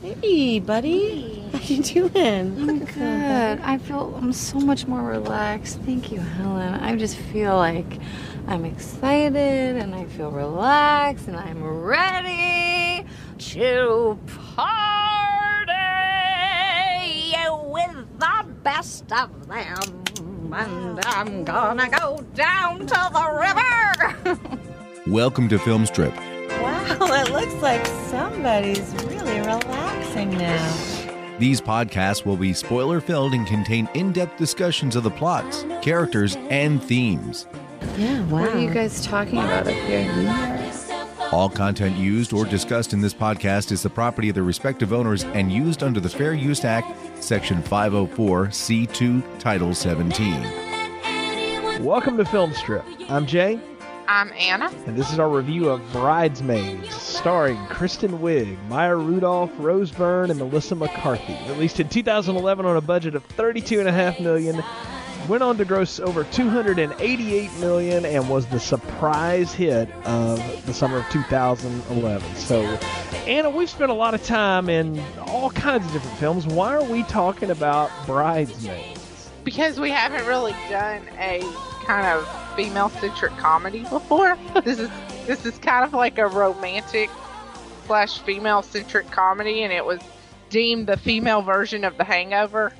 Hey, buddy. How you doing? I'm good. I feel I'm so much more relaxed. Thank you, Helen. I just feel like I'm excited and I feel relaxed and I'm ready to party with the best of them. And I'm gonna go down to the river. Welcome to Filmstrip. Wow, it looks like somebody's really relaxing now. These podcasts will be spoiler filled and contain in depth discussions of the plots, characters, and themes. Yeah, wow. what are you guys talking about up here? All content used or discussed in this podcast is the property of the respective owners and used under the Fair Use Act, Section 504, C2, Title 17. Welcome to Filmstrip. I'm Jay, I'm Anna. and this is our review of Bridesmaids, starring Kristen Wiig, Maya Rudolph, Rose Byrne, and Melissa McCarthy. Released in 2011 on a budget of 32.5 million, went on to gross over 288 million, and was the surprise hit of the summer of 2011. So, Anna, we've spent a lot of time in all kinds of different films. Why are we talking about Bridesmaids? Because we haven't really done a kind of female centric comedy before. this is this is kind of like a romantic slash female centric comedy and it was deemed the female version of the hangover.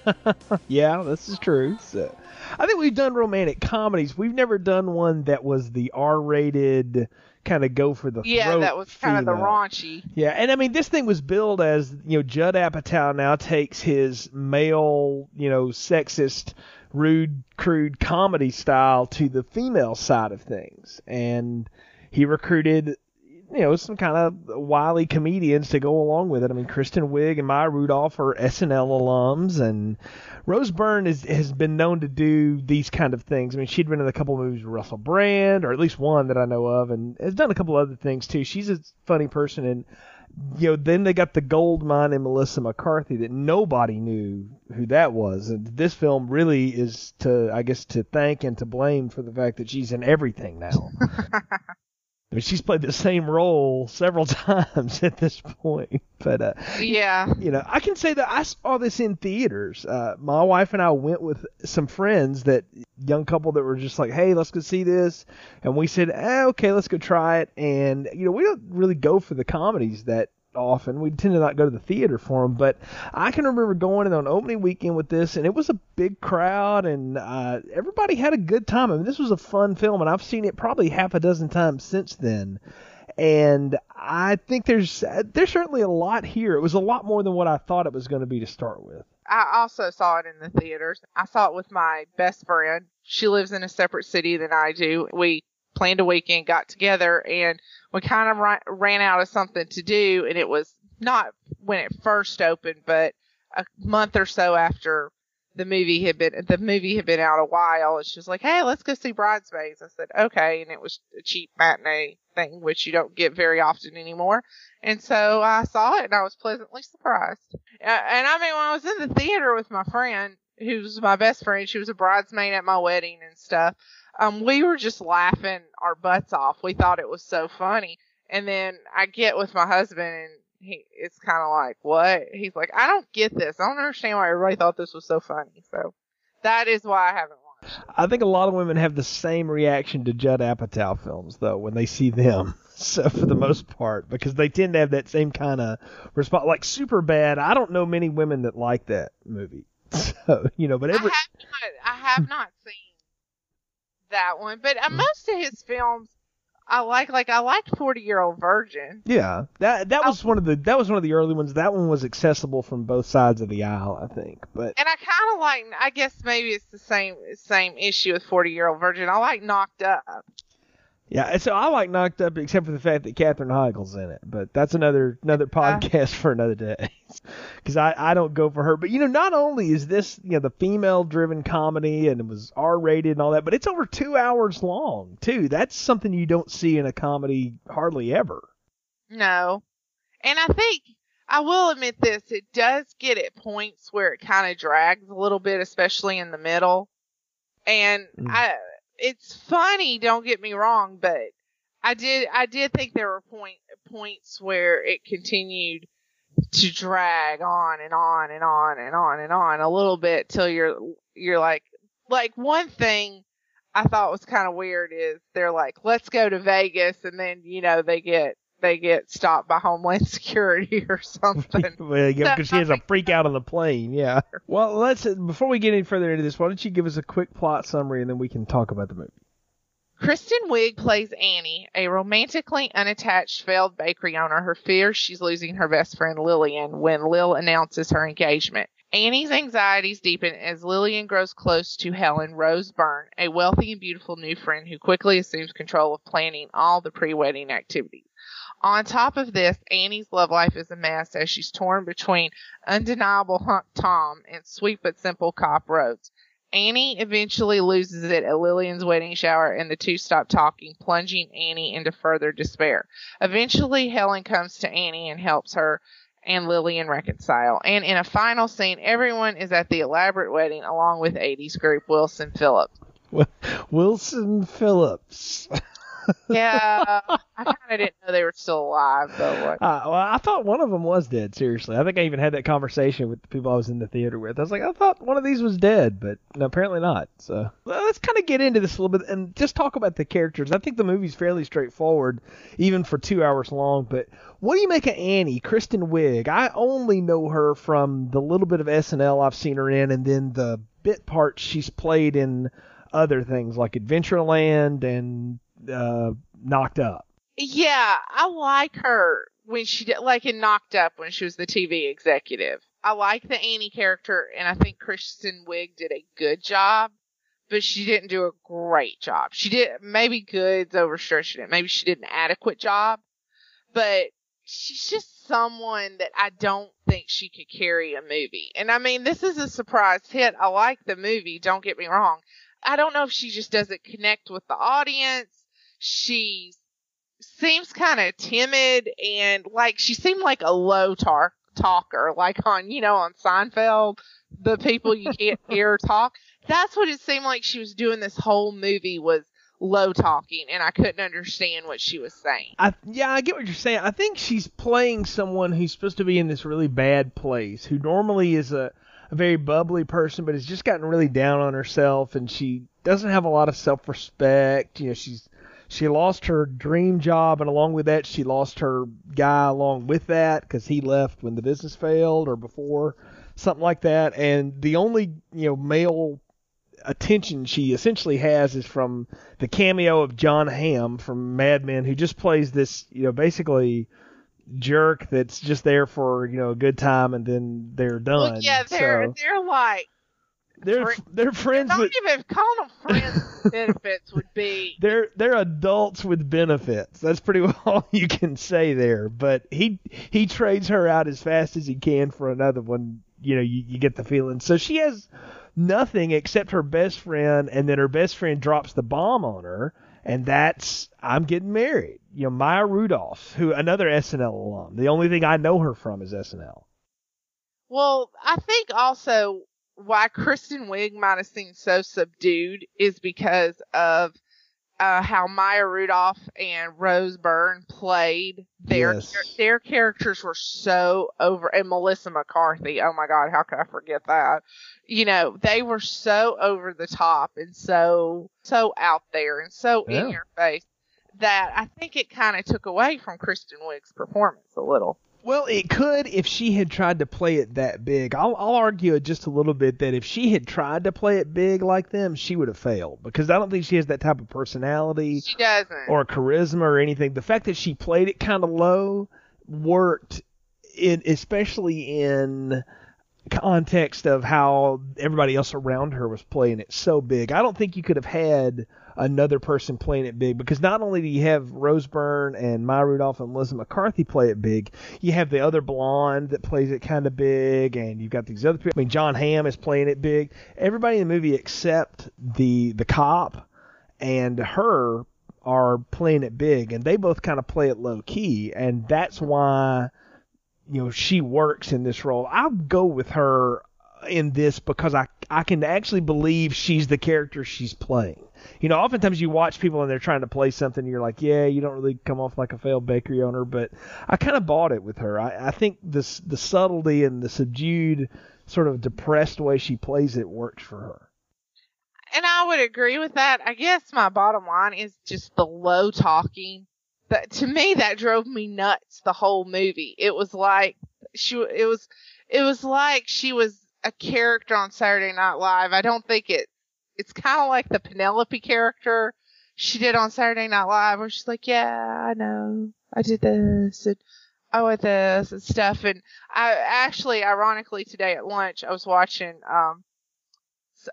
yeah, this is true. So, I think we've done romantic comedies. We've never done one that was the R-rated kind of go for the Yeah, that was kind of the raunchy. Yeah, and I mean this thing was billed as you know Judd Apatow now takes his male you know sexist rude crude comedy style to the female side of things, and he recruited you know some kind of wily comedians to go along with it. I mean Kristen Wiig and Maya Rudolph are SNL alums, and Rose Byrne is, has been known to do these kind of things. I mean, she'd been in a couple movies with Russell Brand, or at least one that I know of, and has done a couple other things too. She's a funny person, and you know, then they got the gold mine in Melissa McCarthy that nobody knew who that was. And this film really is to, I guess, to thank and to blame for the fact that she's in everything now. I mean, she's played the same role several times at this point, but uh, Yeah. you know, I can say that I saw this in theaters. Uh, my wife and I went with some friends that young couple that were just like, "Hey, let's go see this," and we said, eh, "Okay, let's go try it." And you know, we don't really go for the comedies that often. We tend to not go to the theater for them, but I can remember going in on opening weekend with this, and it was a big crowd, and uh, everybody had a good time. I mean, this was a fun film, and I've seen it probably half a dozen times since then and I think there's there's certainly a lot here. It was a lot more than what I thought it was going to be to start with. I also saw it in the theaters. I saw it with my best friend. She lives in a separate city than I do. We planned a weekend, got together, and we kind of ran, ran out of something to do. And it was not when it first opened, but a month or so after the movie had been the movie had been out a while. And she was like, "Hey, let's go see Bridesmaids." I said, "Okay," and it was a cheap matinee thing, which you don't get very often anymore. And so I saw it, and I was pleasantly surprised. And I mean, when I was in the theater with my friend, who's my best friend, she was a bridesmaid at my wedding and stuff. Um, we were just laughing our butts off. We thought it was so funny. And then I get with my husband, and he, it's kind of like, what? He's like, I don't get this. I don't understand why everybody thought this was so funny. So that is why I haven't watched. I think a lot of women have the same reaction to Judd Apatow films though when they see them. So for the most part, because they tend to have that same kind of response. Like Superbad, I don't know many women that like that movie. So you know, but every I have not, I have not seen that one, but uh, most of his films I like. Like I liked Forty Year Old Virgin. yeah, that that was one of the that was one of the early ones. That one was accessible from both sides of the aisle, I think. But And I kind of like, I guess maybe it's the same same issue with Forty Year Old Virgin. I like Knocked Up. Yeah, so I like Knocked Up, except for the fact that Katherine Heigl's in it. But that's another another podcast for another day, because I I don't go for her. But you know, not only is this you know the female driven comedy and it was R rated and all that, but it's over two hours long too. That's something you don't see in a comedy hardly ever. No. And I think I will admit this, it does get at points where it kind of drags a little bit, especially in the middle. And Mm. I it's funny, don't get me wrong, but I did I did think there were point points where it continued to drag on and on and on and on and on a little bit till you're you're like like one thing I thought was kind of weird is they're like let's go to Vegas and then you know they get they get stopped by Homeland Security or something. well, because she has a freak out on the plane. Yeah. Well, let's before we get any further into this, why don't you give us a quick plot summary and then we can talk about the movie. Kristen Wiig plays Annie, a romantically unattached failed bakery owner who fears she's losing her best friend Lillian when Lil announces her engagement. Annie's anxieties deepen as Lillian grows close to Helen Rose Byrne, a wealthy and beautiful new friend who quickly assumes control of planning all the pre-wedding activities. On top of this, Annie's love life is a mess as she's torn between undeniable hunk Tom and sweet but simple cop Rhodes. Annie eventually loses it at Lillian's wedding shower and the two stop talking, plunging Annie into further despair. Eventually, Helen comes to Annie and helps her and Lillian reconcile. And in a final scene, everyone is at the elaborate wedding along with 80s group Wilson Phillips. Wilson Phillips. Yeah, I kind of didn't know they were still alive, but what? Uh, well, I thought one of them was dead. Seriously, I think I even had that conversation with the people I was in the theater with. I was like, I thought one of these was dead, but no, apparently not. So well, let's kind of get into this a little bit and just talk about the characters. I think the movie's fairly straightforward, even for two hours long. But what do you make of Annie, Kristen Wiig? I only know her from the little bit of SNL I've seen her in, and then the bit parts she's played in other things like Adventureland and uh, Knocked Up. Yeah, I like her when she did, like in Knocked Up when she was the TV executive. I like the Annie character, and I think Kristen Wiig did a good job, but she didn't do a great job. She did maybe good's overstretching it. Maybe she did an adequate job, but she's just someone that I don't think she could carry a movie. And I mean, this is a surprise hit. I like the movie. Don't get me wrong. I don't know if she just doesn't connect with the audience. She seems kind of timid and like she seemed like a low tar- talker, like on, you know, on Seinfeld, the people you can't hear talk. That's what it seemed like she was doing this whole movie was low talking and I couldn't understand what she was saying. I yeah, I get what you're saying. I think she's playing someone who's supposed to be in this really bad place, who normally is a, a very bubbly person, but has just gotten really down on herself, and she doesn't have a lot of self-respect. You know, she's she lost her dream job, and along with that, she lost her guy along with that because he left when the business failed or before, something like that. And the only you know male attention she essentially has is from the cameo of Jon Hamm from Mad Men, who just plays this, you know, basically jerk that's just there for you know a good time and then they're done. Well, yeah, they're so they're like they're they're friends not with even calling them friends benefits would be they're they're adults with benefits. That's pretty well all you can say there. But he he trades her out as fast as he can for another one. You know, you, you get the feeling. So she has nothing except her best friend, and then her best friend drops the bomb on her, and that's I'm getting married. You know, Maya Rudolph, who another SNL alum. The only thing I know her from is SNL. Well, I think also why Kristen Wiig might have seemed so subdued is because of uh, how Maya Rudolph and Rose Byrne played. Their Yes. their characters were so over, and Melissa McCarthy. Oh my God, how could I forget that? You know, they were so over the top and so so out there and so Yeah. in your face that I think it kind of took away from Kristen Wiig's performance a little. Well, it could if she had tried to play it that big. I'll, I'll argue just a little bit that if she had tried to play it big like them, she would have failed because I don't think she has that type of personality She doesn't. or charisma or anything. The fact that she played it kind of low worked, in especially in context of how everybody else around her was playing it so big. I don't think you could have had another person playing it big because not only do you have Rose Byrne and Maya Rudolph and Melissa McCarthy play it big, you have the other blonde that plays it kind of big, and you've got these other people. I mean, Jon Hamm is playing it big. Everybody in the movie except the the cop and her are playing it big, and they both kind of play it low key, and that's why you know she works in this role. I'll go with her in this because I I can actually believe she's the character she's playing. You know, oftentimes you watch people and they're trying to play something, and you're like, yeah, you don't really come off like a failed bakery owner, but I kind of bought it with her. I, I think this the subtlety and the subdued sort of depressed way she plays it works for her. And I would agree with that. I guess my bottom line is just the low talking. But to me, that drove me nuts the whole movie. It was like she, it was, it was like she was a character on Saturday Night Live. I don't think it, it's kind of like the Penelope character she did on Saturday Night Live where she's like, yeah, I know, I did this and I went this and stuff. And I actually, ironically, today at lunch, I was watching, um,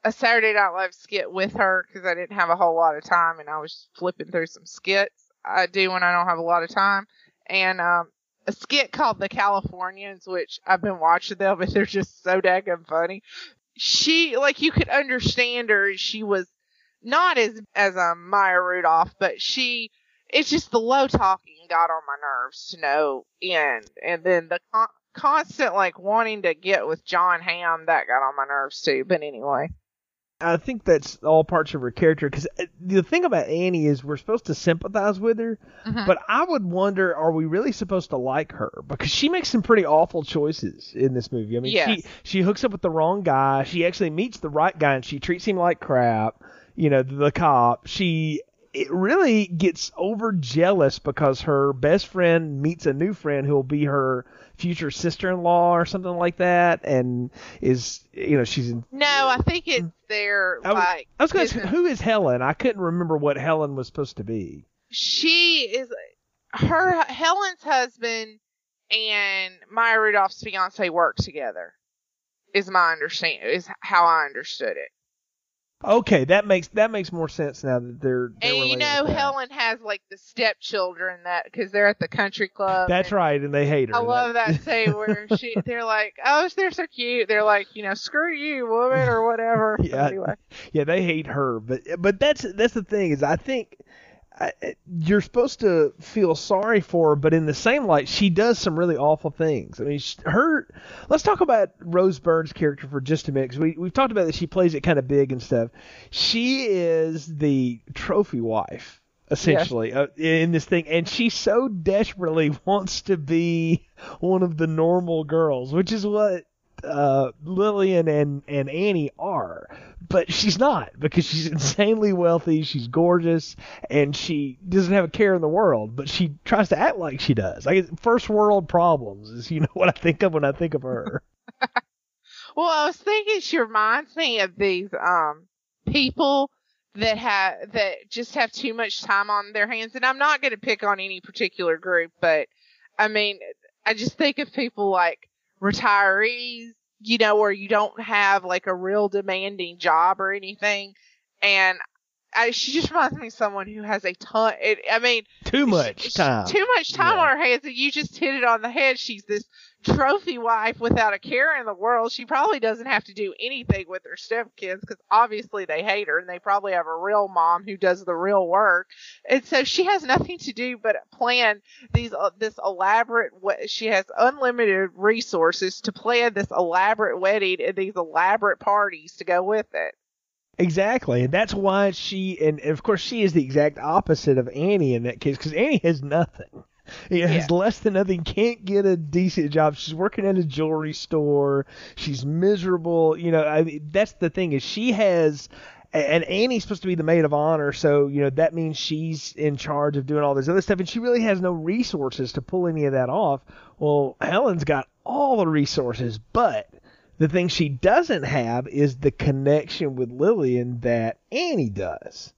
a Saturday Night Live skit with her because I didn't have a whole lot of time and I was flipping through some skits I do when I don't have a lot of time. And um, a skit called The Californians, which I've been watching them, but they're just so daggum funny. She, like, you could understand her. She was not as as a um, Maya Rudolph, but she, it's just the low talking got on my nerves to no end. And then the con- constant, like, wanting to get with Jon Hamm, that got on my nerves too. But anyway. I think that's all parts of her character because uh, the thing about Annie is we're supposed to sympathize with her, Mhm. but I would wonder are we really supposed to like her because she makes some pretty awful choices in this movie. I mean, Yes. she she hooks up with the wrong guy. She actually meets the right guy and she treats him like crap. You know, the cop. She it really gets over jealous because her best friend meets a new friend who will be her future sister-in-law or something like that and is you know she's in No, I think it's their I was- like. I was going to say, who is Helen? I couldn't remember what Helen was supposed to be. she is her Helen's husband and Maya Rudolph's fiance work together. Is my understand is how I understood it. Okay, that makes that makes more sense now that they're. they're and you know. Helen has like the stepchildren that because they're at the country club. That's and right, and they hate her. I love that scene where she they're like, oh, they're so cute. They're like, you know, screw you, woman, or whatever. Yeah. Anyway. yeah, they hate her, but but that's that's the thing is I think you're supposed to feel sorry for her, but in the same light, she does some really awful things. I mean, sh her. Let's talk about Rose Byrne's character for just a minute, because we we've talked about that she plays it kind of big and stuff. She is the trophy wife. Essentially, uh, in this thing, and she so desperately wants to be one of the normal girls, which is what uh, Lillian and, and Annie are, but she's not because she's insanely wealthy, she's gorgeous, and she doesn't have a care in the world. But she tries to act like she does. Like first world problems is you know what I think of when I think of her. Well, I was thinking she reminds me of these um people that have that just have too much time on their hands, and I'm not going to pick on any particular group, but I mean, I just think of people like retirees, you know, where you don't have like a real demanding job or anything, and I, she just reminds me of someone who has a ton. It, I mean, Too much she- time. Too much time Yeah. on her hands, and you just hit it on the head. She's this trophy wife without a care in the world. She probably doesn't have to do anything with her stepkids because obviously they hate her, and they probably have a real mom who does the real work. And so she has nothing to do but plan these uh, this elaborate. we- She has unlimited resources to plan this elaborate wedding and these elaborate parties to go with it. Exactly, and that's why she and, of course she is the exact opposite of Annie in that case because Annie has nothing. Know, has less than nothing. Can't get a decent job. She's working at a jewelry store. She's miserable. You know, I that's the thing is she has. And Annie's supposed to be the maid of honor, so you know that means she's in charge of doing all this other stuff, and she really has no resources to pull any of that off. Well, Helen's got all the resources, but the thing she doesn't have is the connection with Lillian that Annie does.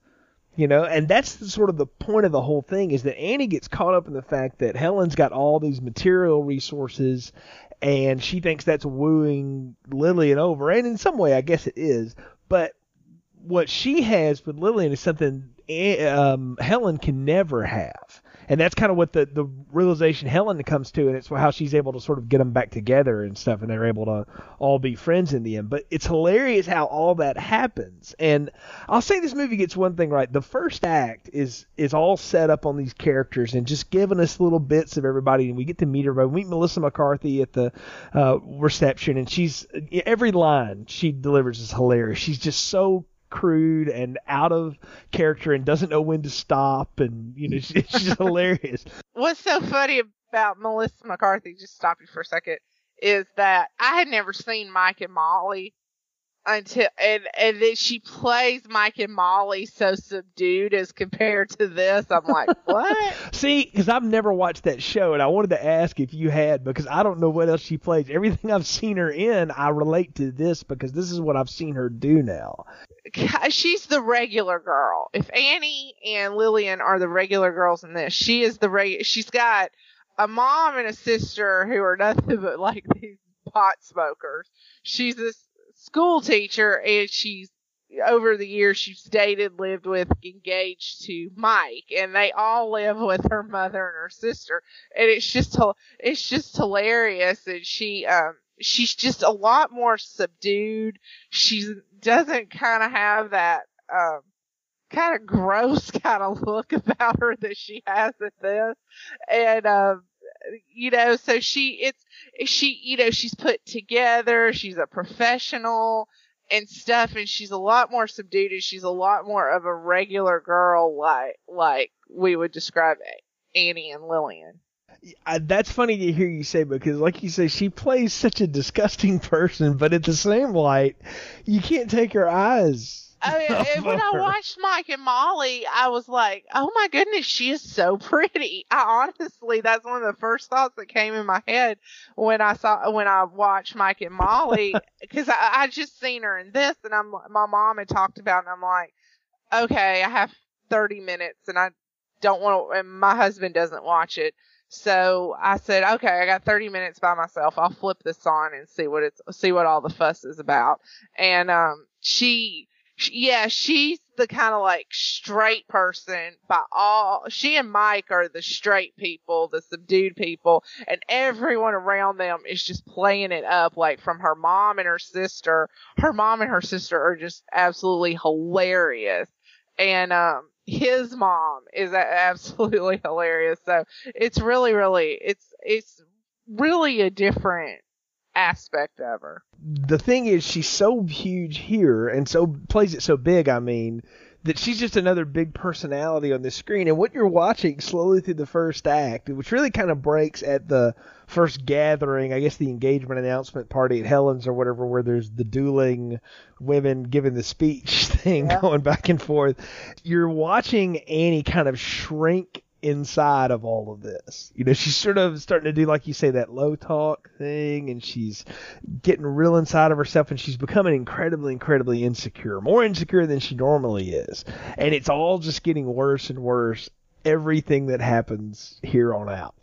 You know, and that's sort of the point of the whole thing is that Annie gets caught up in the fact that Helen's got all these material resources and she thinks that's wooing Lillian over. And in some way, I guess it is. But what she has with Lillian is something um, Helen can never have. And that's kind of what the, the realization Helen comes to, and it's how she's able to sort of get them back together and stuff, and they're able to all be friends in the end. But it's hilarious how all that happens. And I'll say this movie gets one thing right. The first act is is all set up on these characters and just giving us little bits of everybody, and we get to meet everybody. We meet Melissa McCarthy at the uh, reception, and she's every line she delivers is hilarious. She's just so crude and out of character and doesn't know when to stop and you know she's hilarious. What's so funny about Melissa McCarthy, just stop you for a second, is that I had never seen Mike and Molly until and and then she plays Mike and Molly so subdued as compared to this. I'm like, what? see because i've never watched that show and i wanted to ask if you had because i don't know what else she plays everything i've seen her in i relate to this because this is what i've seen her do now she's the regular girl. If Annie and Lillian are the regular girls in this, she is the reg. She's got a mom and a sister who are nothing but like these pot smokers. She's this school teacher and she's over the years she's dated, lived with, engaged to Mike, and they all live with her mother and her sister, and it's just it's just hilarious. And she um she's just a lot more subdued. She doesn't kind of have that um kind of gross kind of look about her that she has at this, and um you know so she it's she you know she's put together she's a professional and stuff and she's a lot more subdued and she's a lot more of a regular girl like like we would describe Annie and Lillian. That's funny to hear you say because, like you say, she plays such a disgusting person, but at the same light, you can't take her eyes. I mean, when I watched Mike and Molly, I was like, "Oh my goodness, she is so pretty." I honestly, that's one of the first thoughts that came in my head when I saw when I watched Mike and Molly because I, I just seen her in this, and I'm my mom had talked about, it, and I'm like, "Okay, I have 30 minutes, and I don't want to." And my husband doesn't watch it, so I said, "Okay, I got 30 minutes by myself. I'll flip this on and see what it's see what all the fuss is about." And um, she- yeah, she's the kind of like straight person by all. She and Mike are the straight people, the subdued people, and everyone around them is just playing it up. Like from her mom and her sister. Her mom and her sister are just absolutely hilarious, and um, his mom is absolutely hilarious. So it's really, really, it's it's really a different aspect of her. the thing is she's so huge here and so plays it so big i mean that she's just another big personality on the screen and what you're watching slowly through the first act which really kind of breaks at the first gathering i guess the engagement announcement party at helen's or whatever where there's the dueling women giving the speech thing Yeah. going back and forth you're watching annie kind of shrink inside of all of this. You know, she's sort of starting to do, like you say, that low talk thing, and she's getting real inside of herself, and she's becoming incredibly, incredibly insecure, more insecure than she normally is. And it's all just getting worse and worse, everything that happens here on out.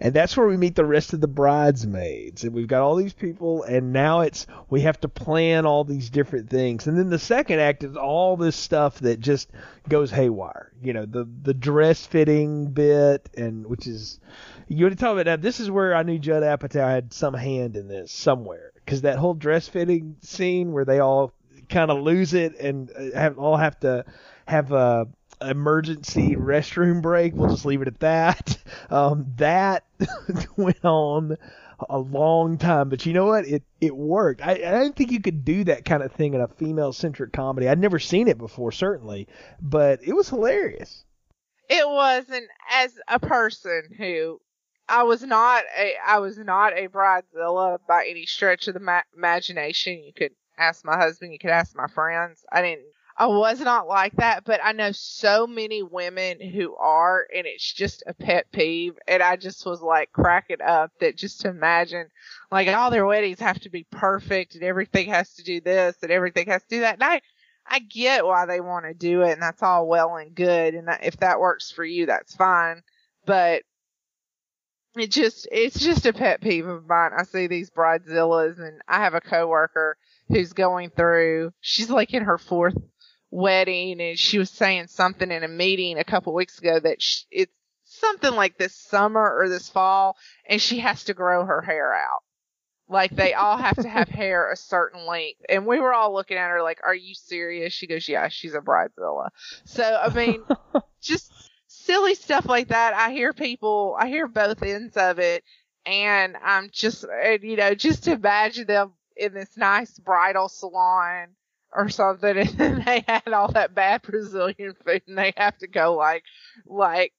And that's where we meet the rest of the bridesmaids. And we've got all these people, and now it's we have to plan all these different things. And then the second act is all this stuff that just goes haywire. You know, the the dress fitting bit, and which is you want to talk about that. This is where I knew Judd Apatow had some hand in this somewhere, because that whole dress fitting scene where they all kind of lose it and uh, have all have to have a emergency restroom break. We'll just leave it at that. Um, that went on a long time, but you know what? It it worked. I, I didn't think you could do that kind of thing in a female centric comedy. I'd never seen it before, certainly, but it was hilarious. It was, and as a person who I was not a I was not a bridezilla by any stretch of the ma- imagination. You could ask my husband, you could ask my friends. I didn't. I was not like that, but I know so many women who are, and it's just a pet peeve. And I just was like cracking up that just to imagine, like all their weddings have to be perfect, and everything has to do this, and everything has to do that. And I, I get why they want to do it, and that's all well and good. And that, if that works for you, that's fine. But it just, it's just a pet peeve of mine. I see these bridezillas, and I have a coworker who's going through. She's like in her fourth wedding, and she was saying something in a meeting a couple weeks ago that sh it's something like this summer or this fall, and she has to grow her hair out. Like they all have to have hair a certain length. And we were all looking at her like, Are you serious? She goes, Yeah, she's a bridezilla. So I mean just silly stuff like that. I hear people I hear both ends of it and I'm just and, you know, just to imagine them in this nice bridal salon or something and they had all that bad Brazilian food and they have to go like like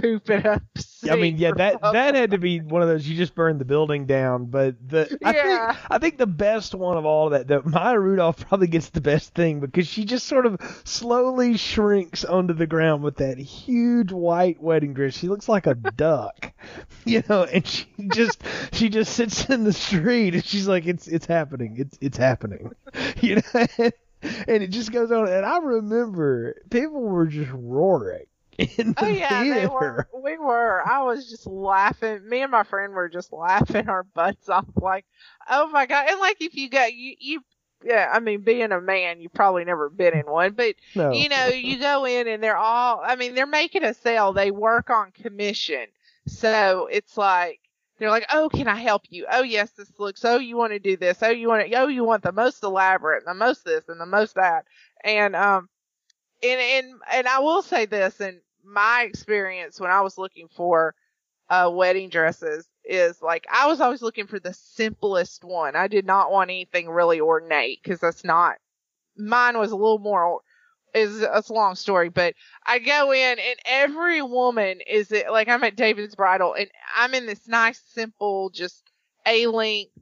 poop it up. I mean, yeah, that something. that had to be one of those you just burned the building down. But the I Yeah. think I think the best one of all of that, that Maya Rudolph probably gets the best thing because she just sort of slowly shrinks onto the ground with that huge white wedding dress. She looks like a duck, you know, and she just she just sits in the street and she's like, it's it's happening, it's it's happening, you know. And it just goes on, and I remember people were just roaring in the Oh yeah, theater. they were. We were. I was just laughing. Me and my friend were just laughing our butts off. Like, oh my god! And like, if you got you, you, yeah. I mean, being a man, you probably never been in one, but No. you know, you go in and they're all. I mean, they're making a sale. They work on commission, so it's like. They're like, oh, can I help you? Oh, yes, this looks. Oh, you want to do this? Oh, you want to? Oh, you want the most elaborate, the most this, and the most that. And um, and and and I will say this, in my experience when I was looking for uh wedding dresses is like I was always looking for the simplest one. I did not want anything really ornate because that's not mine was a little more is it's a long story, but I go in and every woman is it like I'm at David's bridal and I'm in this nice simple just a length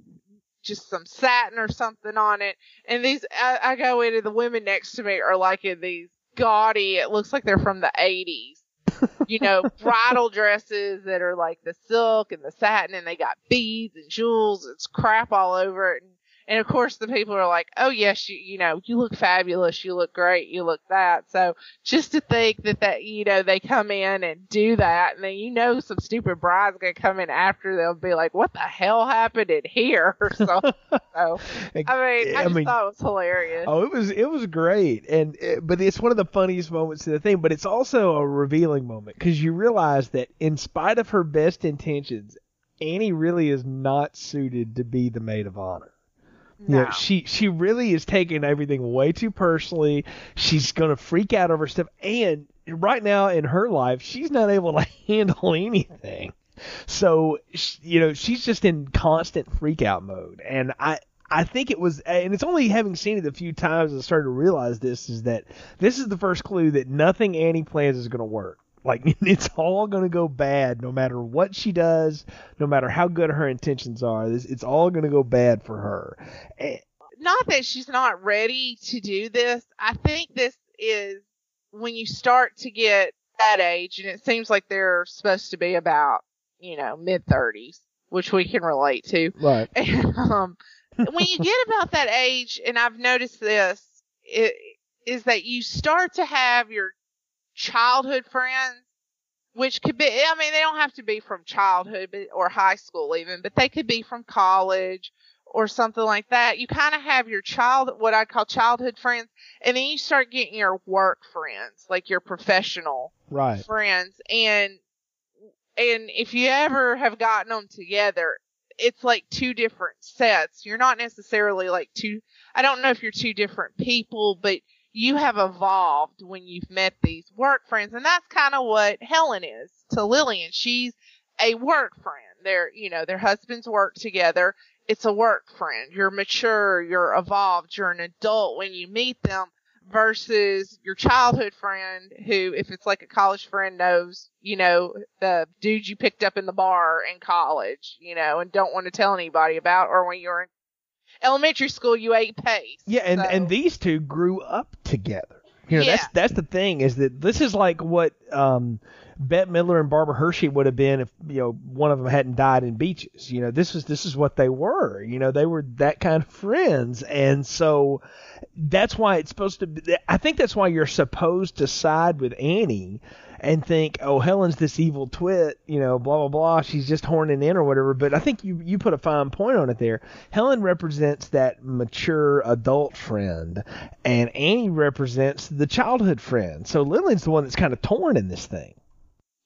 just some satin or something on it and these I, I go in and the women next to me are like in these gaudy. It looks like they're from the 80s you know bridal dresses that are like the silk and the satin and they got beads and jewels it's crap all over it. and, and of course the people are like oh yes you you know you look fabulous you look great you look that so just to think that that you know they come in and do that and then you know some stupid bride's gonna come in after them and be like what the hell happened in here so, so I mean I, I just mean- thought it was hilarious Oh, it was it was great, and it, but it's one of the funniest moments of the thing. But it's also a revealing moment because you realize that in spite of her best intentions, Annie really is not suited to be the maid of honor. You know, she she really is taking everything way too personally. She's gonna freak out over stuff, and right now in her life, she's not able to handle anything. So you know, she's just in constant freak out mode, and I. I think it was, and it's only having seen it a few times I started to realize this is that this is the first clue that nothing Annie plans is going to work. Like it's all going to go bad, no matter what she does, no matter how good her intentions are. This, it's all going to go bad for her. Eh, not that she's not ready to do this. I think this is when you start to get that age, and it seems like they're supposed to be about, you know, mid thirties, which we can relate to. Right. And, um, when you get about that age, and I've noticed this, it, is that you start to have your childhood friends, which could be, I mean, they don't have to be from childhood but, or high school even, but they could be from college or something like that. You kind of have your child, what I call childhood friends, and then you start getting your work friends, like your professional Right. friends and and if you ever have gotten them together it's like two different sets you're not necessarily like two i don't know if you're two different people but you have evolved when you've met these work friends and that's kind of what helen is to lillian. She's a work friend. They're you know their husbands work together. It's a work friend. You're mature you're evolved you're an adult when you meet them versus your childhood friend who, if it's like a college friend, knows, you know, the dude you picked up in the bar in college, you know, and don't want to tell anybody about, or when you're in elementary school, you ate pace. Yeah, and So- and these two grew up together. You know, that's that's the thing is that this is like what um, Bette Midler and Barbara Hershey would have been if you know one of them hadn't died in beaches. You know, this is this is what they were. You know, they were that kind of friends, and so that's why it's supposed to. be I think that's why you're supposed to side with Annie and think, oh, Helen's this evil twit, you know, blah blah blah. She's just horning in or whatever. But I think you you put a fine point on it there. Helen represents that mature adult friend, and Annie represents the childhood friend. So Lillian's the one that's kind of torn in this thing.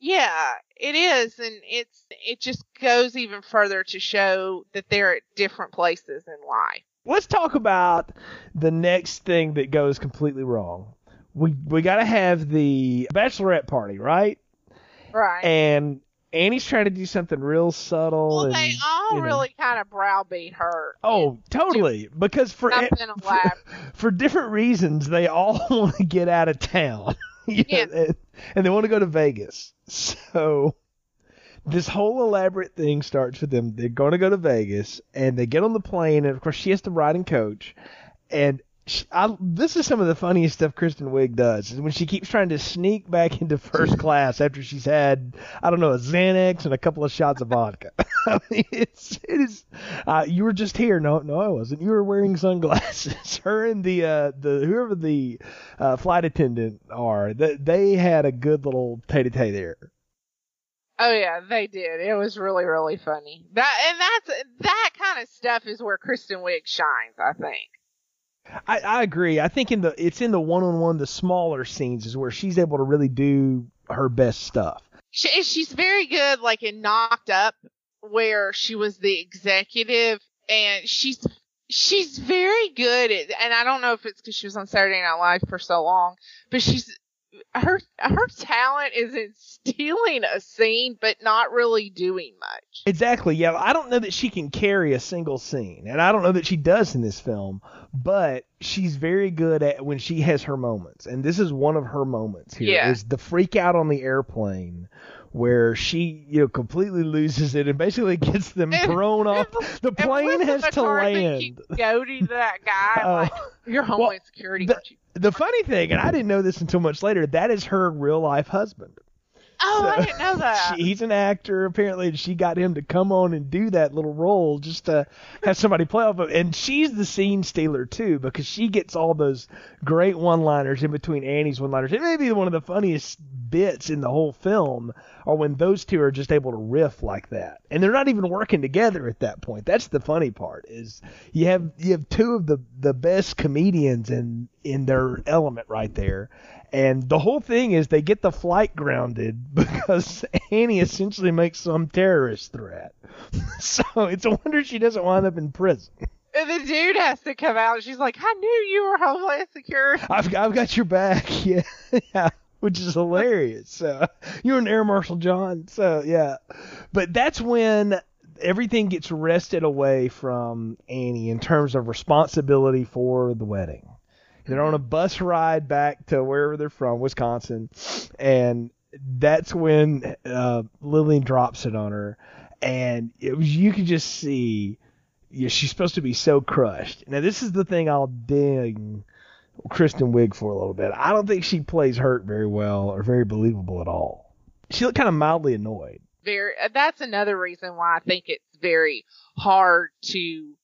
Yeah, it is, and it's it just goes even further to show that they're at different places in life. Let's talk about the next thing that goes completely wrong. We we got to have the bachelorette party, right? Right. And Annie's trying to do something real subtle. well, and, they all you know. really kind of browbeat her. Oh, totally. Because for for, for different reasons, they all want to get out of town. You know, and, and they want to go to Vegas. So this whole elaborate thing starts with them. They're going to go to Vegas, and they get on the plane, and of course she has to ride and coach. And she, I, this is some of the funniest stuff Kristen Wiig does is when she keeps trying to sneak back into first class after she's had I don't know a Xanax and a couple of shots of vodka. I mean, it's it is. Uh, you were just here. No, no, I wasn't. You were wearing sunglasses. Her and the uh, the whoever the uh, flight attendant are, that they had a good little tete-a-tete there. Oh yeah, they did. It was really really funny. That and that's that kind of stuff is where Kristen Wiig shines. I think. I, I agree. I think in the it's in the one-on-one, the smaller scenes is where she's able to really do her best stuff. She, she's very good, like in Knocked Up, where she was the executive, and she's she's very good at. And I don't know if it's because she was on Saturday Night Live for so long, but she's her her talent is in stealing a scene, but not really doing much. Exactly. Yeah, I don't know that she can carry a single scene, and I don't know that she does in this film. But she's very good at when she has her moments, and this is one of her moments here. Yeah. Is the freak out on the airplane, where she you know completely loses it and basically gets them And- thrown off. The plane has to land. keeps goading that guy Oh. like you're Homeland Security, the- The funny thing, and I didn't know this until much later, that is her real life husband. Oh, So- I didn't know that. She, he's an actor apparently, and she got him to come on and do that little role just to have somebody play off of. And she's the scene stealer too because she gets all those great one-liners in between Annie's one-liners. It may be one of the funniest bits in the whole film, or when those two are just able to riff like that, and they're not even working together at that point. That's the funny part is you have you have two of the the best comedians in in their element right there. And the whole thing is they get the flight grounded because Annie essentially makes some terrorist threat. so it's a wonder she doesn't wind up in prison. And the dude has to come out. and She's like, I knew you were Homeland Security. I've I've got your back. Yeah, yeah, which is hilarious. So you're an Air Marshal John. So yeah, but that's when everything gets wrested away from Annie in terms of responsibility for the wedding. They're on a bus ride back to wherever they're from, Wisconsin, and that's when uh, Lillian drops it on her, and it was you could just see. She's supposed to be so crushed. Now this is the thing I'll ding Kristen Wiig for a little bit. I don't think she plays hurt very well or very believable at all. She looked kind of mildly annoyed. Very. uh, That's another reason why I think it's very hard to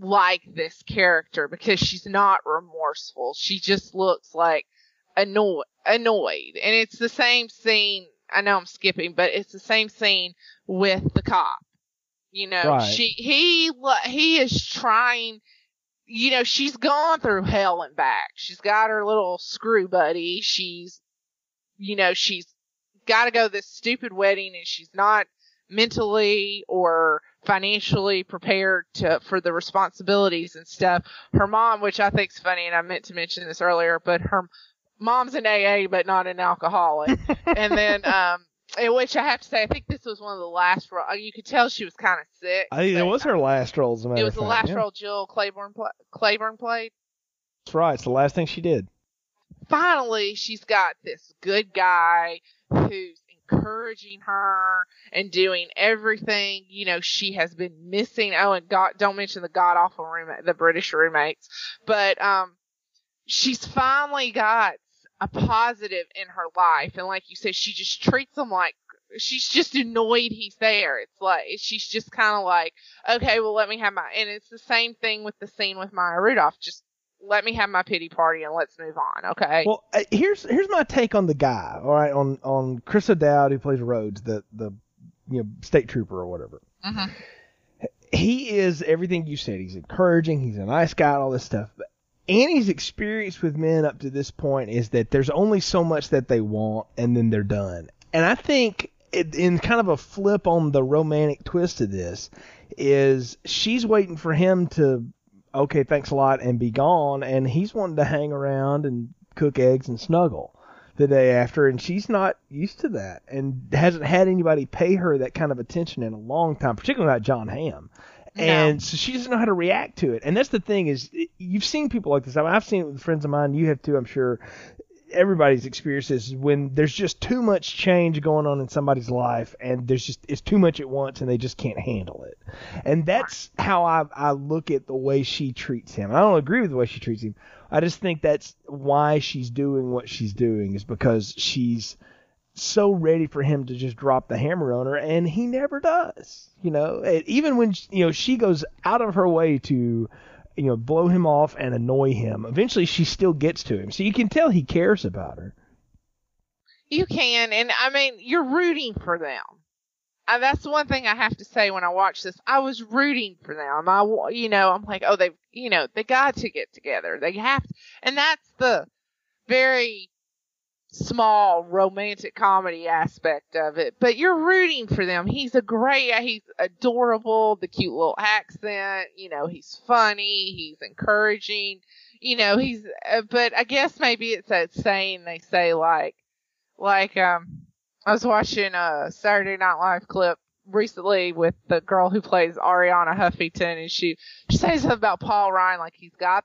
like this character because she's not remorseful. She just looks like annoyed, annoyed, and it's the same scene. I know I'm skipping, but it's the same scene with the cop. You know, Right. she he he is trying. You know, she's gone through hell and back. She's got her little screw buddy. She's, you know, she's got to go to this stupid wedding and she's not mentally or financially prepared to for the responsibilities and stuff. Her mom, which I think's funny, and I meant to mention this earlier, but her mom's an AA but not an alcoholic. and then, um, in which I have to say, I think this was one of the last. ro- You could tell she was kind of sick. I it was her last role, as a matter It of was the fact, last yeah. role Jill Clayburgh pla- Clayburgh played. That's right. It's the last thing she did. finally she's got this good guy who's encouraging her and doing everything you know she has been missing. Oh and god don't mention the god awful roommate the british roommates. But um she's finally got a positive in her life. And like you said she just treats him like she's just annoyed he's there. It's like she's just kind of like okay well let me have my and it's the same thing with the scene with maya rudolph. Just let me have my pity party and let's move on, okay? Well, uh, here's here's my take on the guy. All right, on on Chris O'Dowd who plays Rhodes, the the you know state trooper or whatever. Mhm. He is everything you said. He's encouraging. He's a nice guy. and All this stuff. But Annie's experience with men up to this point is that there's only so much that they want, and then they're done. And I think it, in kind of a flip on the romantic twist of this is she's waiting for him to okay, thanks a lot, and be gone. And he's wanting to hang around and cook eggs and snuggle the day after, and she's not used to that and hasn't had anybody pay her that kind of attention in a long time, particularly not Jon Hamm. And so she doesn't know how to react to it. And that's the thing is, you've seen people like this. I mean, I've seen it with friends of mine. You have too, I'm sure. Everybody's experience is when there's just too much change going on in somebody's life, and there's just it's too much at once, and they just can't handle it. And that's how I I look at the way she treats him. I don't agree with the way she treats him. I just think that's why she's doing what she's doing is because she's so ready for him to just drop the hammer on her, and he never does. You know, even when you know she goes out of her way to, you know, blow him off and annoy him. Eventually, she still gets to him, so you can tell he cares about her. You can, and I mean, you're rooting for them. Uh, that's one thing I have to say when I watch this. I was rooting for them. I, you know, I'm like, oh, they've, you know, they got to get together. They have to, and that's the very small romantic comedy aspect of it. But you're rooting for them. He's a great, he's adorable, the cute little accent, you know, he's funny, he's encouraging, you know, he's, uh, but I guess maybe it's that saying they say like, like, um, I was watching a Saturday Night Live clip recently with the girl who plays Arianna Huffington and she, she says something about Paul Ryan, like he's got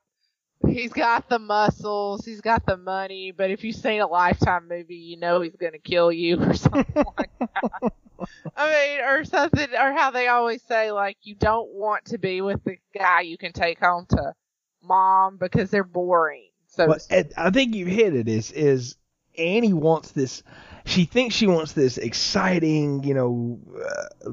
he's got the muscles, he's got the money, but if you've seen a Lifetime movie, you know he's gonna kill you or something like that. I mean, or something, or how they always say like you don't want to be with the guy you can take home to mom because they're boring. So. Ed, I think you hit it. Is is Annie wants this? She thinks she wants this exciting, you know, uh,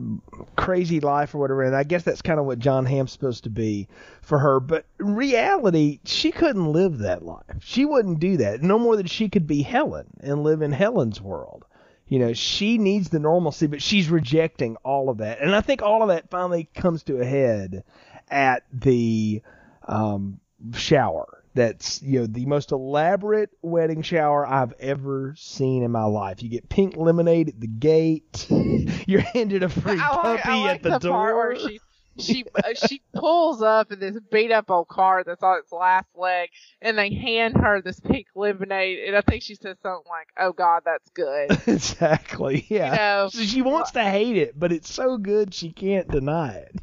crazy life or whatever. And I guess that's kind of what Jon Hamm's supposed to be for her. But in reality, she couldn't live that life. She wouldn't do that. No more than she could be Helen and live in Helen's world. You know, she needs the normalcy, but she's rejecting all of that. And I think all of that finally comes to a head at the um, shower. That's you know the most elaborate wedding shower I've ever seen in my life. You get pink lemonade at the gate. You're handed a free I like, puppy I like at the, the door. part where she she uh, she pulls up in this beat up old car that's on its last leg, and they hand her this pink lemonade, and I think she says something like, "Oh God, that's good." exactly. Yeah. You know, So she wants to hate it, but it's so good she can't deny it.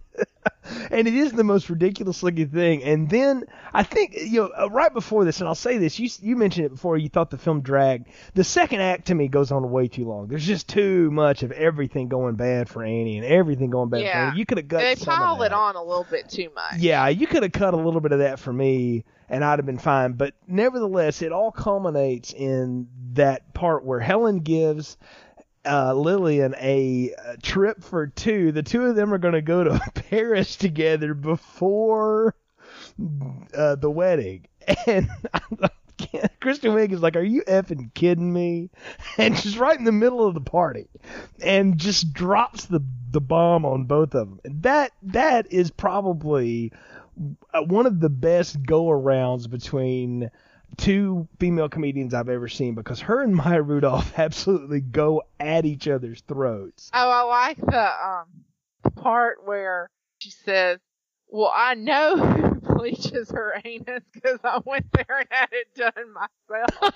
and it is the most ridiculous looking thing. And then I think you know uh, right before this, and I'll say this: you you mentioned it before. You thought the film dragged. The second act to me goes on way too long. There's just too much of everything going bad for Annie and everything going bad for Yeah. Annie. You could have got they some of pile it on a little bit too much. Yeah, you could have cut a little bit of that for me, and I'd have been fine. But nevertheless, it all culminates in that part where Helen gives uh, Lillian a, trip for two. The two of them are going to go to Paris together before uh, the wedding, and. Kristen Wiig is like, "Are you effing kidding me?" And she's right in the middle of the party, and just drops the the bomb on both of them. And that that is probably uh, one of the best go arounds between two female comedians I've ever seen because her and Maya Rudolph absolutely go at each other's throats. Oh, I like the um the part where she says, "Well, I know who bleaches her anus because I went there and had it done myself,"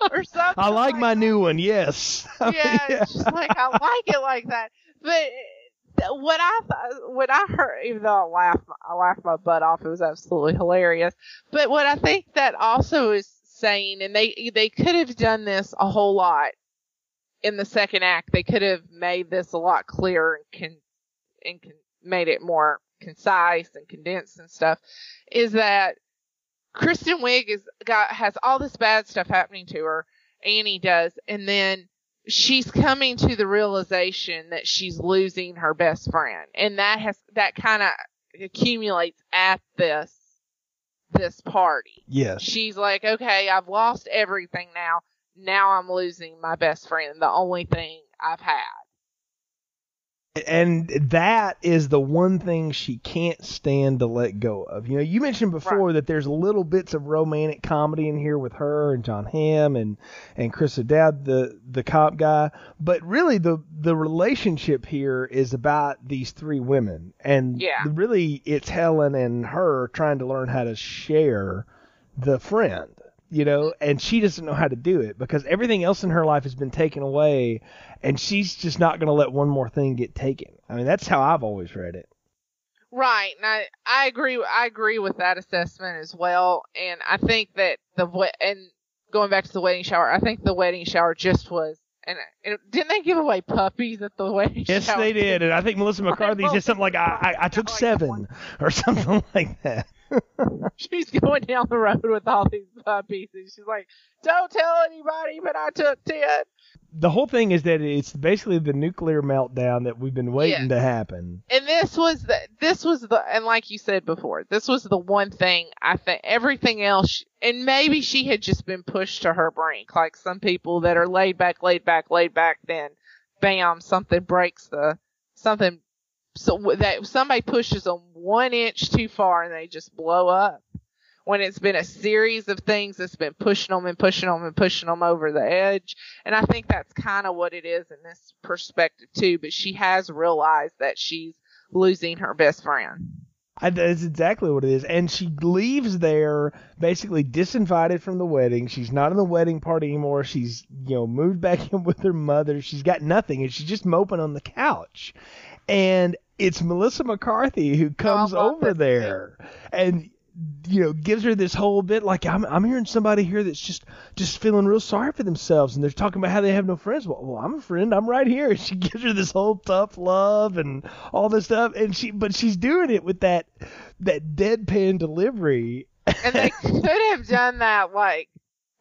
or something. I like my new one, yes. I yeah, it's just like I like it like that. But th- what I th- what I heard, even though I laughed, I laughed my butt off. It was absolutely hilarious. But what I think that also is saying, and they they could have done this a whole lot in the second act. They could have made this a lot clearer and con- and con- made it more concise and condensed and stuff. Is that Kristen Wiig is got has all this bad stuff happening to her. Annie does, and then she's coming to the realization that she's losing her best friend, and that has that kind of accumulates at this this party. Yes. She's like, okay, I've lost everything now. Now I'm losing my best friend, the only thing I've had. And that is the one thing she can't stand to let go of. You know, you mentioned before that there's little bits of romantic comedy in here with her and Jon Hamm and and Chris O'Dowd, the the cop guy, but really the the relationship here is about these three women, and Yeah. really it's Helen and her trying to learn how to share the friend. You know, and she doesn't know how to do it because everything else in her life has been taken away, and she's just not going to let one more thing get taken. I mean, that's how I've always read it. Right, and I I agree I agree with that assessment as well, and I think that the and going back to the wedding shower, I think the wedding shower just was and, and didn't they give away puppies at the wedding Yes, shower? they did, and I think Melissa McCarthy said something like, "I, I, I took seven or something like that." She's going down the road with all these uh, puppies, and she's like, "Don't tell anybody, but I took ten. The whole thing is that it's basically the nuclear meltdown that we've been waiting to happen. And this was the this was the and like you said before, this was the one thing I think everything else and maybe she had just been pushed to her brink, like some people that are laid back, laid back, laid back. Then, bam, something breaks the something so that somebody pushes them one inch too far and they just blow up. When it's been a series of things that's been pushing them and pushing them and pushing them over the edge. And I think that's kind of what it is in this perspective too. But she has realized that she's losing her best friend. I, that's exactly what it is. And she leaves there basically disinvited from the wedding. She's not in the wedding party anymore. She's, you know, moved back in with her mother. She's got nothing and she's just moping on the couch. And it's Melissa McCarthy who comes over there and you know gives her this whole bit like I'm I'm hearing somebody here that's just just feeling real sorry for themselves and they're talking about how they have no friends. Well, well I'm a friend. I'm right here. And she gives her this whole tough love and all this stuff and she but she's doing it with that that deadpan delivery. And they could have done that like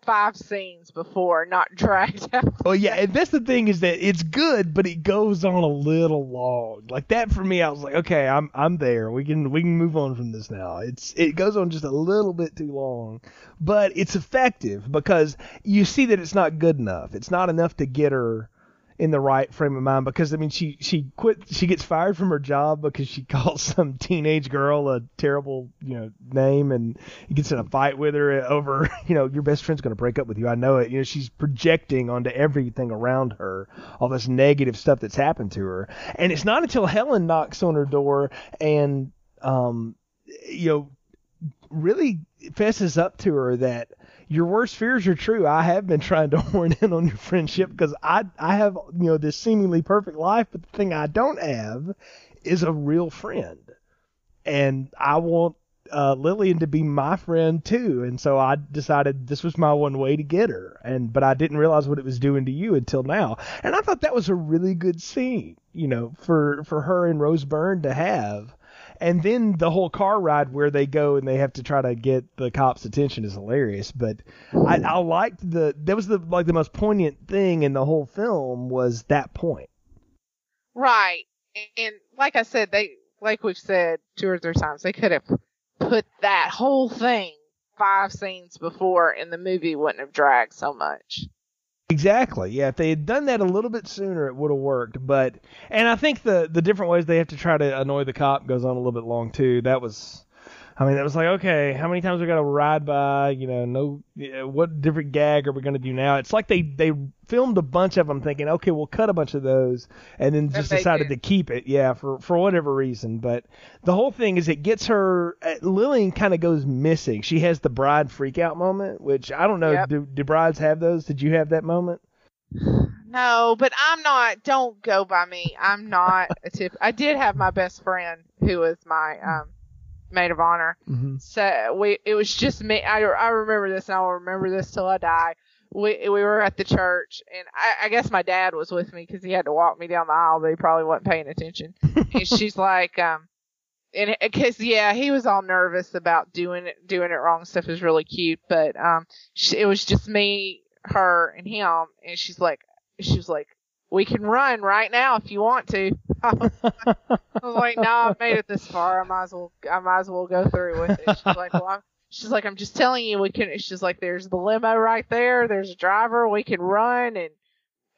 five scenes before, not dragged out. Well, yeah, and that's the thing is that it's good, but it goes on a little long. Like that for me, I was like, okay, I'm I'm there. We can we can move on from this now. It's it goes on just a little bit too long, but it's effective because you see that it's not good enough. It's not enough to get her in the right frame of mind because I mean she she quit she gets fired from her job because she calls some teenage girl a terrible you know name and gets in a fight with her over you know your best friend's going to break up with you. I know it. You know she's projecting onto everything around her all this negative stuff that's happened to her. And it's not until Helen knocks on her door and um you know really fesses up to her that your worst fears are true. I have been trying to horn in on your friendship because I I have you know this seemingly perfect life, but the thing I don't have is a real friend, and I want uh, Lillian to be my friend too. And so I decided this was my one way to get her, and but I didn't realize what it was doing to you until now. And I thought that was a really good scene, you know, for for her and Rose Byrne to have. And then the whole car ride where they go and they have to try to get the cops' attention is hilarious. But I, I liked the that was the like the most poignant thing in the whole film was that point. Right. And like I said, they like we've said two or three times, they could have put that whole thing five scenes before and the movie wouldn't have dragged so much. Exactly. Yeah, if they had done that a little bit sooner, it would have worked. But and I think the the different ways they have to try to annoy the cop goes on a little bit long too. That was, I mean, that was like okay, how many times we got to ride by? You know, no, what different gag are we gonna do now? It's like they they filmed a bunch of them, thinking, okay, we'll cut a bunch of those, and then just decided did. to keep it. Yeah, for for whatever reason. But the whole thing is it gets her. uh, Lillian kind of goes missing. She has the bride freak out moment, which I don't know. Yep. Do, do brides have those? Did you have that moment? No, but I'm not. Don't go by me. I'm not a tip. I did have my best friend who was my um maid of honor. Mm-hmm. So we, it was just me. I, I remember this, and I'll remember this till I die. We we were at the church, and I, I guess my dad was with me because he had to walk me down the aisle, but he probably wasn't paying attention. and she's like, um, and because yeah, he was all nervous about doing it, doing it wrong. Stuff is really cute, but um, she, it was just me, her, and him, and she's like, she was like, we can run right now if you want to. I was, I was like, no, I've made it this far. I might as well, I might as well go through with it. She's like, well, I'm, she's like, I'm just telling you, we can. She's like, there's the limo right there. There's a driver. We can run and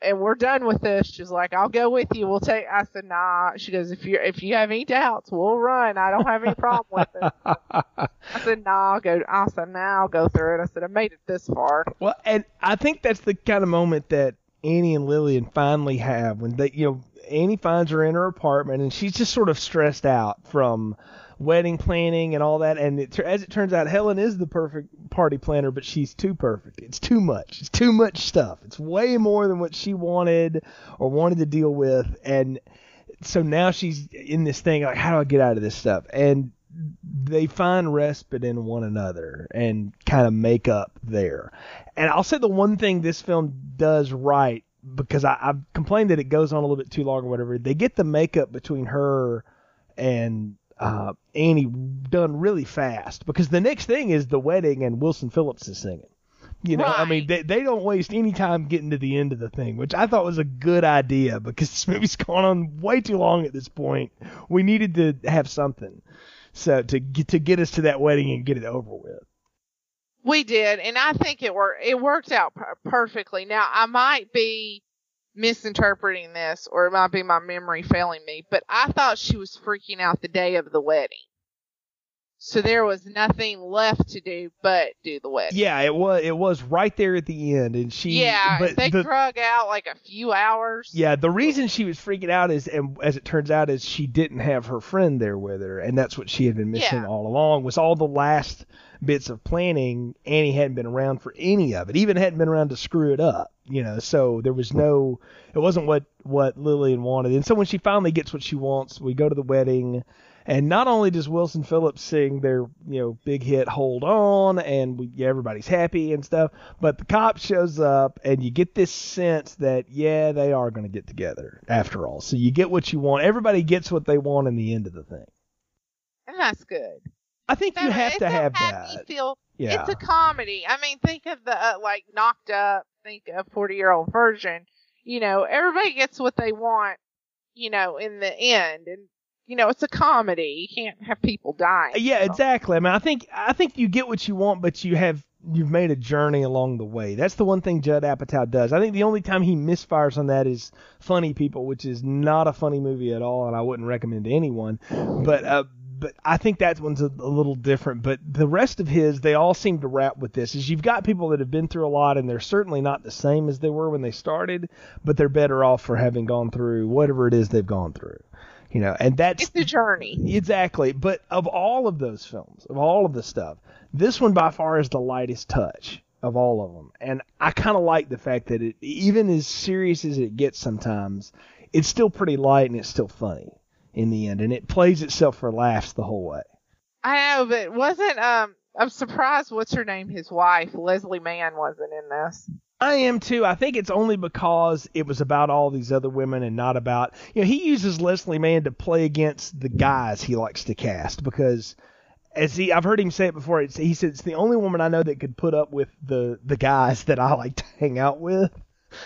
and we're done with this. She's like, I'll go with you. We'll take. I said, Nah. She goes, if you if you have any doubts, we'll run. I don't have any problem with it. I said, Nah. I'll go. I said, Nah. I'll go through it. I said, I made it this far. Well, and I think that's the kind of moment that Annie and Lillian finally have when they, you know, Annie finds her in her apartment and she's just sort of stressed out from wedding planning and all that. And it, as it turns out, Helen is the perfect party planner, but she's too perfect. It's too much. It's too much stuff. It's way more than what she wanted or wanted to deal with. And so now she's in this thing like, how do I get out of this stuff? And they find respite in one another and kind of make up there. And I'll say the one thing this film does right because I, I've complained that it goes on a little bit too long or whatever. They get the makeup between her and uh, Annie done really fast because the next thing is the wedding and Wilson Phillips is singing. You know, I mean, they, they don't waste any time getting to the end of the thing, which I thought was a good idea because this movie's gone on way too long at this point. We needed to have something, so to get to get us to that wedding and get it over with. We did, and I think it worked. It worked out per- perfectly. Now I might be misinterpreting this, or it might be my memory failing me, but I thought she was freaking out the day of the wedding. So there was nothing left to do but do the wedding. Yeah, it was it was right there at the end, and she. Yeah, but they the, drug out like a few hours. Yeah, the reason she was freaking out is, and as it turns out, is she didn't have her friend there with her, and that's what she had been missing Yeah. all along. Was all the last bits of planning. Annie hadn't been around for any of it, even hadn't been around to screw it up. You know, so there was no, it wasn't what what Lillian wanted. And so when she finally gets what she wants, we go to the wedding. And not only does Wilson Phillips sing their, you know, big hit "Hold On" and we, yeah, everybody's happy and stuff, but the cop shows up and you get this sense that yeah, they are going to get together after all. So you get what you want. Everybody gets what they want in the end of the thing. that's good. I think you have to have that. Feel. Yeah. It's a comedy. I mean, think of the uh, like knocked up. Think of forty year old virgin. You know, everybody gets what they want. You know, in the end, and you know, it's a comedy. You can't have people dying. Yeah, So- exactly. I mean, I think I think you get what you want, but you have you've made a journey along the way. That's the one thing Judd Apatow does. I think the only time he misfires on that is Funny People, which is not a funny movie at all, and I wouldn't recommend to anyone. But uh, but I think that one's a, a little different. But the rest of his, they all seem to rap with this. Is you've got people that have been through a lot, and they're certainly not the same as they were when they started, but they're better off for having gone through whatever it is they've gone through. You know, and that's It's a journey. Exactly. But of all of those films, of all of the stuff, this one by far is the lightest touch of all of them. And I kind of like the fact that it, even as serious as it gets sometimes, it's still pretty light and it's still funny in the end. And it plays itself for laughs the whole way. I know, but wasn't um. I'm surprised. What's her name? His wife, Leslie Mann, wasn't in this. I am too. I think it's only because it was about all these other women and not about you know he uses Leslie Mann to play against the guys he likes to cast because as he I've heard him say it before. It's, he said it's the only woman I know that could put up with the the guys that I like to hang out with.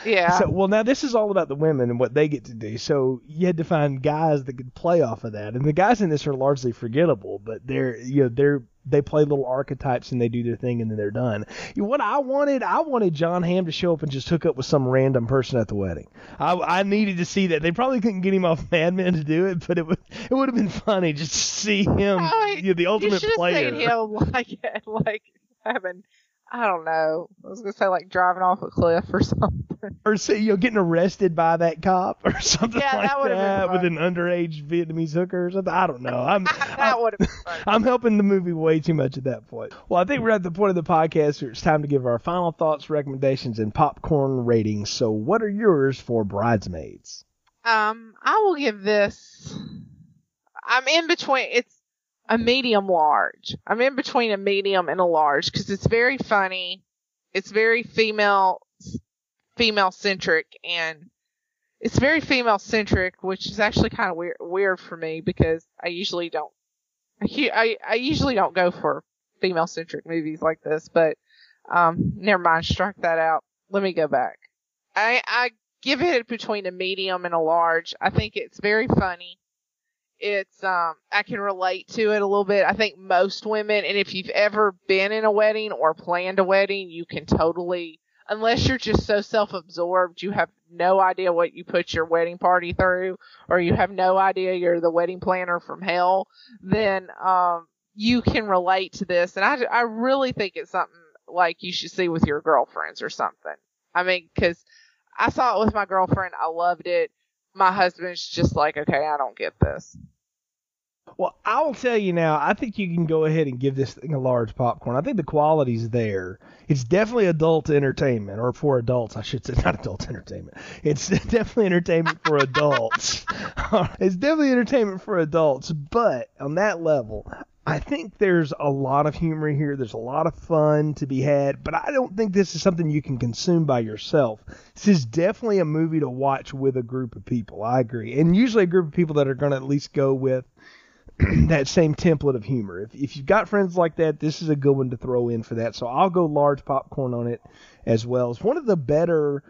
Yeah. So well now this is all about the women and what they get to do. So you had to find guys that could play off of that. And the guys in this are largely forgettable, but they're you know they're they play little archetypes and they do their thing and then they're done. You know, what I wanted, I wanted Jon Hamm to show up and just hook up with some random person at the wedding. I, I needed to see that. They probably couldn't get him off Mad Men to do it, but it would it would have been funny just to see him, Oh, you know, the you ultimate should have player. seen him like like having. I don't know. I was gonna say like driving off a cliff or something. or say, you know, getting arrested by that cop or something Yeah, like that would've been that with an underage Vietnamese hooker or something. I don't know. I'm that would have been fun. I'm helping the movie way too much at that point. Well, I think we're at the point of the podcast where it's time to give our final thoughts, recommendations, and popcorn ratings. So, what are yours for Bridesmaids? Um, I will give this. I'm in between. It's a medium large. I'm in between a medium and a large because it's very funny. It's very female, female centric, and it's very female centric, which is actually kind of weird, weird for me because I usually don't. I, I, I usually don't go for female centric movies like this, but um, never mind. Strike that out. Let me go back. I I give it between a medium and a large. I think it's very funny. It's um I can relate to it a little bit. I think most women and if you've ever been in a wedding or planned a wedding, you can totally unless you're just so self-absorbed, you have no idea what you put your wedding party through or you have no idea you're the wedding planner from hell, then um you can relate to this and I I really think it's something like you should see with your girlfriends or something. I mean, cuz I saw it with my girlfriend. I loved it. My husband's just like, okay, I don't get this. Well, I will tell you now. I think you can go ahead and give this thing a large popcorn. I think the quality's there. It's definitely adult entertainment, or for adults, I should say, not adult entertainment. It's definitely entertainment for adults. it's definitely entertainment for adults, but on that level, I think there's a lot of humor here. There's a lot of fun to be had, but I don't think this is something you can consume by yourself. This is definitely a movie to watch with a group of people. I agree. And usually a group of people that are going to at least go with that same template of humor. If, if you've got friends like that, this is a good one to throw in for that. So I'll go large popcorn on it as well. It's one of the better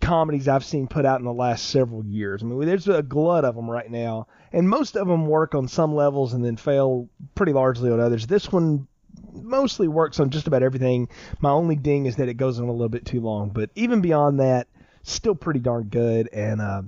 comedies I've seen put out in the last several years. I mean, there's a glut of them right now, and most of them work on some levels and then fail pretty largely on others. This one mostly works on just about everything. My only ding is that it goes on a little bit too long, but even beyond that, still pretty darn good. And uh,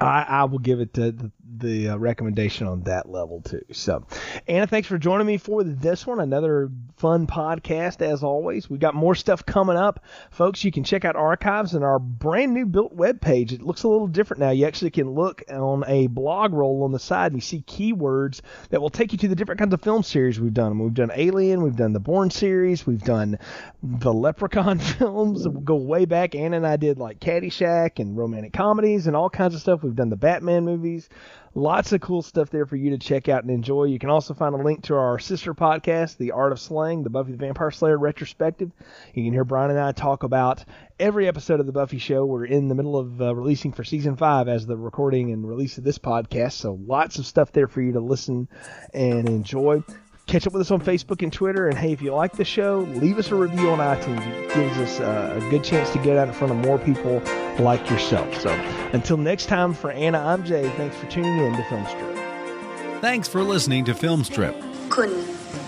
I, I will give it the, the uh, recommendation on that level too. So, Anna, thanks for joining me for this one. Another fun podcast as always. We've got more stuff coming up, folks. You can check out archives and our brand new built web page. It looks a little different now. You actually can look on a blog roll on the side and you see keywords that will take you to the different kinds of film series we've done. We've done Alien, we've done the Bourne series, we've done the Leprechaun films. We'll go way back. Anna and I did like Caddyshack and romantic comedies and all kinds of stuff. We've done the Batman movies. Lots of cool stuff there for you to check out and enjoy. You can also find a link to our sister podcast, The Art of Slang, the Buffy the Vampire Slayer retrospective. You can hear Brian and I talk about every episode of the Buffy show. We're in the middle of uh, releasing for season five as the recording and release of this podcast. So lots of stuff there for you to listen and enjoy Catch up with us on Facebook and Twitter. And hey, if you like the show, leave us a review on iTunes. It gives us uh, a good chance to get out in front of more people like yourself. So until next time, for Anna, I'm Jay. Thanks for tuning in to Filmstrip. Thanks for listening to Filmstrip. Kun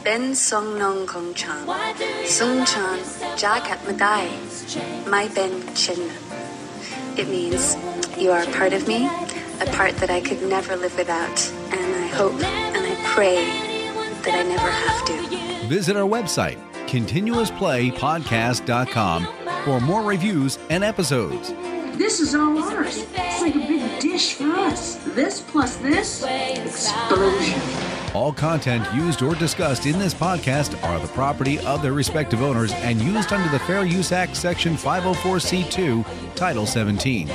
Ben Song Nong Kong Chang Song Chan Jagat Madai My Ben Chin. It means you are a part of me, a part that I could never live without, and I hope and I pray that I never have to. Visit our website, continuousplaypodcast.com, for more reviews and episodes. This is all ours. It's like a big dish for us. This plus this explosion. All content used or discussed in this podcast are the property of their respective owners and used under the Fair Use Act, Section 504C2, Title 17.